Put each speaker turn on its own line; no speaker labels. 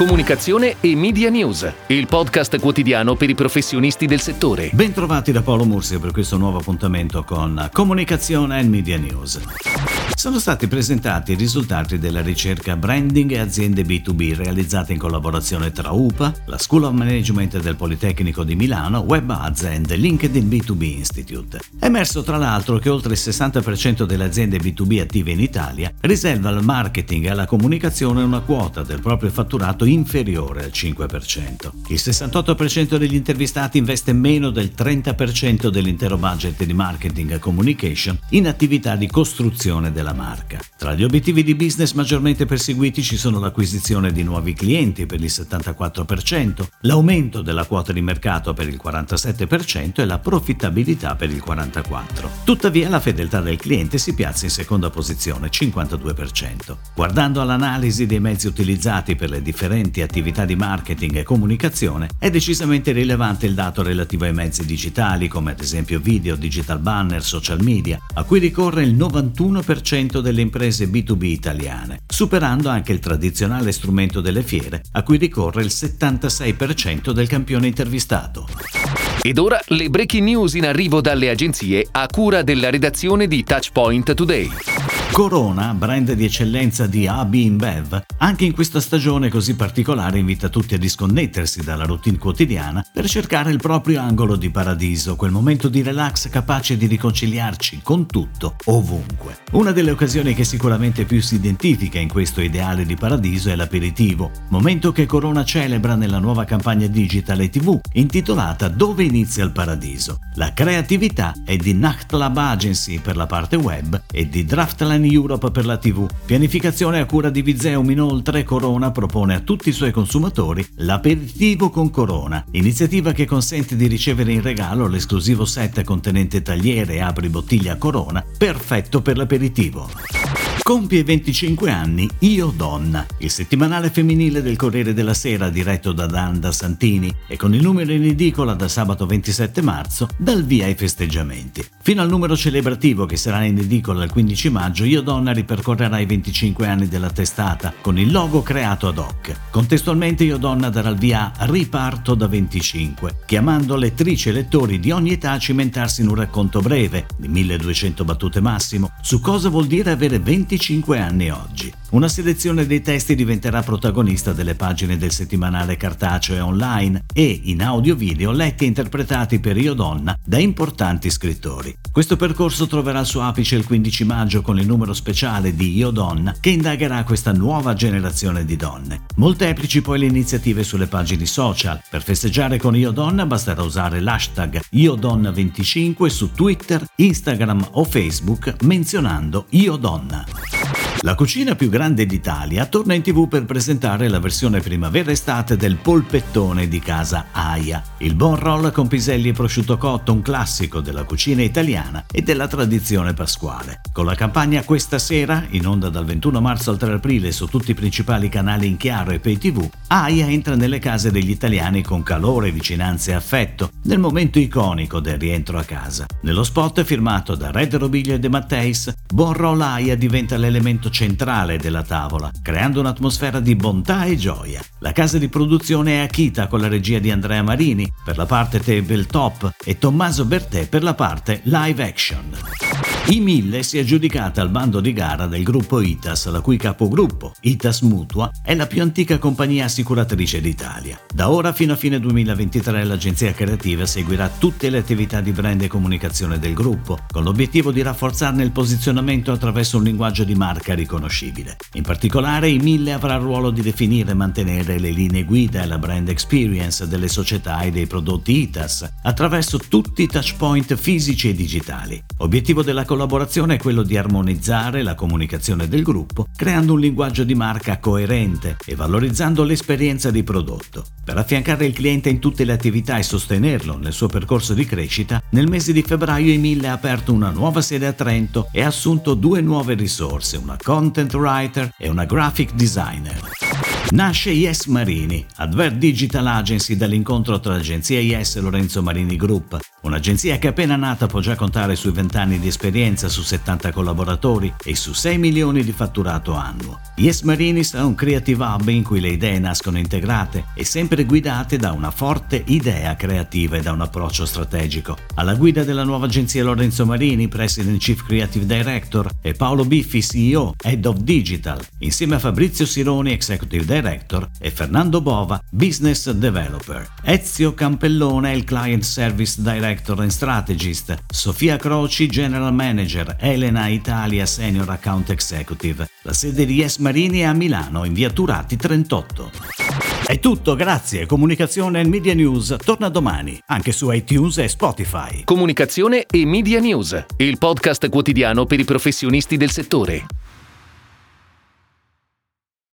comunicazione e media news, il podcast quotidiano per i professionisti del settore.
Bentrovati da Paolo Mursi per questo nuovo appuntamento con Comunicazione e Media News. Sono stati presentati i risultati della ricerca Branding e aziende B2B realizzata in collaborazione tra UPA, la School of Management del Politecnico di Milano, Web e LinkedIn B2B Institute. È emerso tra l'altro che oltre il 60% delle aziende B2B attive in Italia riserva al marketing e alla comunicazione una quota del proprio fatturato inferiore al 5%. Il 68% degli intervistati investe meno del 30% dell'intero budget di marketing e communication in attività di costruzione della marca. Tra gli obiettivi di business maggiormente perseguiti ci sono l'acquisizione di nuovi clienti per il 74%, l'aumento della quota di mercato per il 47% e la profittabilità per il 44%. Tuttavia la fedeltà del cliente si piazza in seconda posizione, 52%. Guardando all'analisi dei mezzi utilizzati per le differenti attività di marketing e comunicazione, è decisamente rilevante il dato relativo ai mezzi digitali come ad esempio video, digital banner, social media, a cui ricorre il 91% delle imprese B2B italiane, superando anche il tradizionale strumento delle fiere, a cui ricorre il 76% del campione intervistato.
Ed ora le breaking news in arrivo dalle agenzie a cura della redazione di Touchpoint Today.
Corona, brand di eccellenza di AB InBev, anche in questa stagione così particolare invita tutti a disconnettersi dalla routine quotidiana per cercare il proprio angolo di paradiso, quel momento di relax capace di riconciliarci con tutto, ovunque. Una delle occasioni che sicuramente più si identifica in questo ideale di paradiso è l'aperitivo, momento che Corona celebra nella nuova campagna digital e TV intitolata Dove inizia il paradiso. La creatività è di Nachtlab Agency per la parte web e di Draftline Europe per la TV. Pianificazione a cura di Vizeum inoltre Corona propone a tutti i suoi consumatori l'aperitivo con Corona, iniziativa che consente di ricevere in regalo l'esclusivo set contenente tagliere e apri bottiglia Corona, perfetto per l'aperitivo. Compie 25 anni Io Donna, il settimanale femminile del Corriere della Sera diretto da Danda Santini e con il numero in edicola da sabato 27 marzo dal via ai festeggiamenti. Fino al numero celebrativo che sarà in edicola il 15 maggio, Io Donna ripercorrerà i 25 anni della testata con il logo creato ad hoc. Contestualmente Io Donna darà il via Riparto da 25, chiamando lettrici e lettori di ogni età a cimentarsi in un racconto breve, di 1200 battute massimo, su cosa vuol dire avere 25 25 anni oggi. Una selezione dei testi diventerà protagonista delle pagine del settimanale cartaceo e online e in audio-video letti e interpretati per Io Donna da importanti scrittori. Questo percorso troverà il suo apice il 15 maggio con il numero speciale di Io Donna che indagherà questa nuova generazione di donne. Molteplici poi le iniziative sulle pagine social. Per festeggiare con Io Donna basterà usare l'hashtag IoDonna25 su Twitter, Instagram o Facebook menzionando Io Donna. La cucina più grande d'Italia torna in tv per presentare la versione primavera-estate del polpettone di casa Aia, il bon roll con piselli e prosciutto cotto, un classico della cucina italiana e della tradizione pasquale. Con la campagna Questa sera, in onda dal 21 marzo al 3 aprile su tutti i principali canali in chiaro e pay tv, Aia entra nelle case degli italiani con calore, vicinanza e affetto, nel momento iconico del rientro a casa. Nello spot firmato da Red Robiglio e De Matteis, Bon Roll Aia diventa l'elemento centrale della tavola, creando un'atmosfera di bontà e gioia. La casa di produzione è Akita con la regia di Andrea Marini per la parte tabletop e Tommaso Bertè per la parte live action. I 1000 si è aggiudicata al bando di gara del gruppo ITAS, la cui capogruppo, ITAS Mutua, è la più antica compagnia assicuratrice d'Italia. Da ora fino a fine 2023 l'agenzia creativa seguirà tutte le attività di brand e comunicazione del gruppo, con l'obiettivo di rafforzarne il posizionamento attraverso un linguaggio di marca riconoscibile. In particolare i 1000 avrà il ruolo di definire e mantenere le linee guida e la brand experience delle società e dei prodotti ITAS attraverso tutti i touchpoint fisici e digitali. Obiettivo della collaborazione è quello di armonizzare la comunicazione del gruppo, creando un linguaggio di marca coerente e valorizzando l'esperienza di prodotto. Per affiancare il cliente in tutte le attività e sostenerlo nel suo percorso di crescita, nel mese di febbraio Emile ha aperto una nuova sede a Trento e ha assunto due nuove risorse, una content writer e una graphic designer. Nasce Yes Marini, Advert Digital Agency dall'incontro tra l'agenzia Yes e Lorenzo Marini Group, un'agenzia che appena nata può già contare sui 20 anni di esperienza, su 70 collaboratori e su 6 milioni di fatturato annuo. Yes Marini è un creative hub in cui le idee nascono integrate e sempre guidate da una forte idea creativa e da un approccio strategico. Alla guida della nuova agenzia Lorenzo Marini, President Chief Creative Director, e Paolo Biffi, CEO, Head of Digital, insieme a Fabrizio Sironi, Executive Director e Fernando Bova, Business Developer. Ezio Campellone è il Client Service Director and Strategist, Sofia Croci General Manager, Elena Italia Senior Account Executive. La sede di Yes Marini è a Milano, in via Turati 38. È tutto, grazie. Comunicazione e Media News torna domani, anche su iTunes e Spotify.
Comunicazione e Media News, il podcast quotidiano per i professionisti del settore.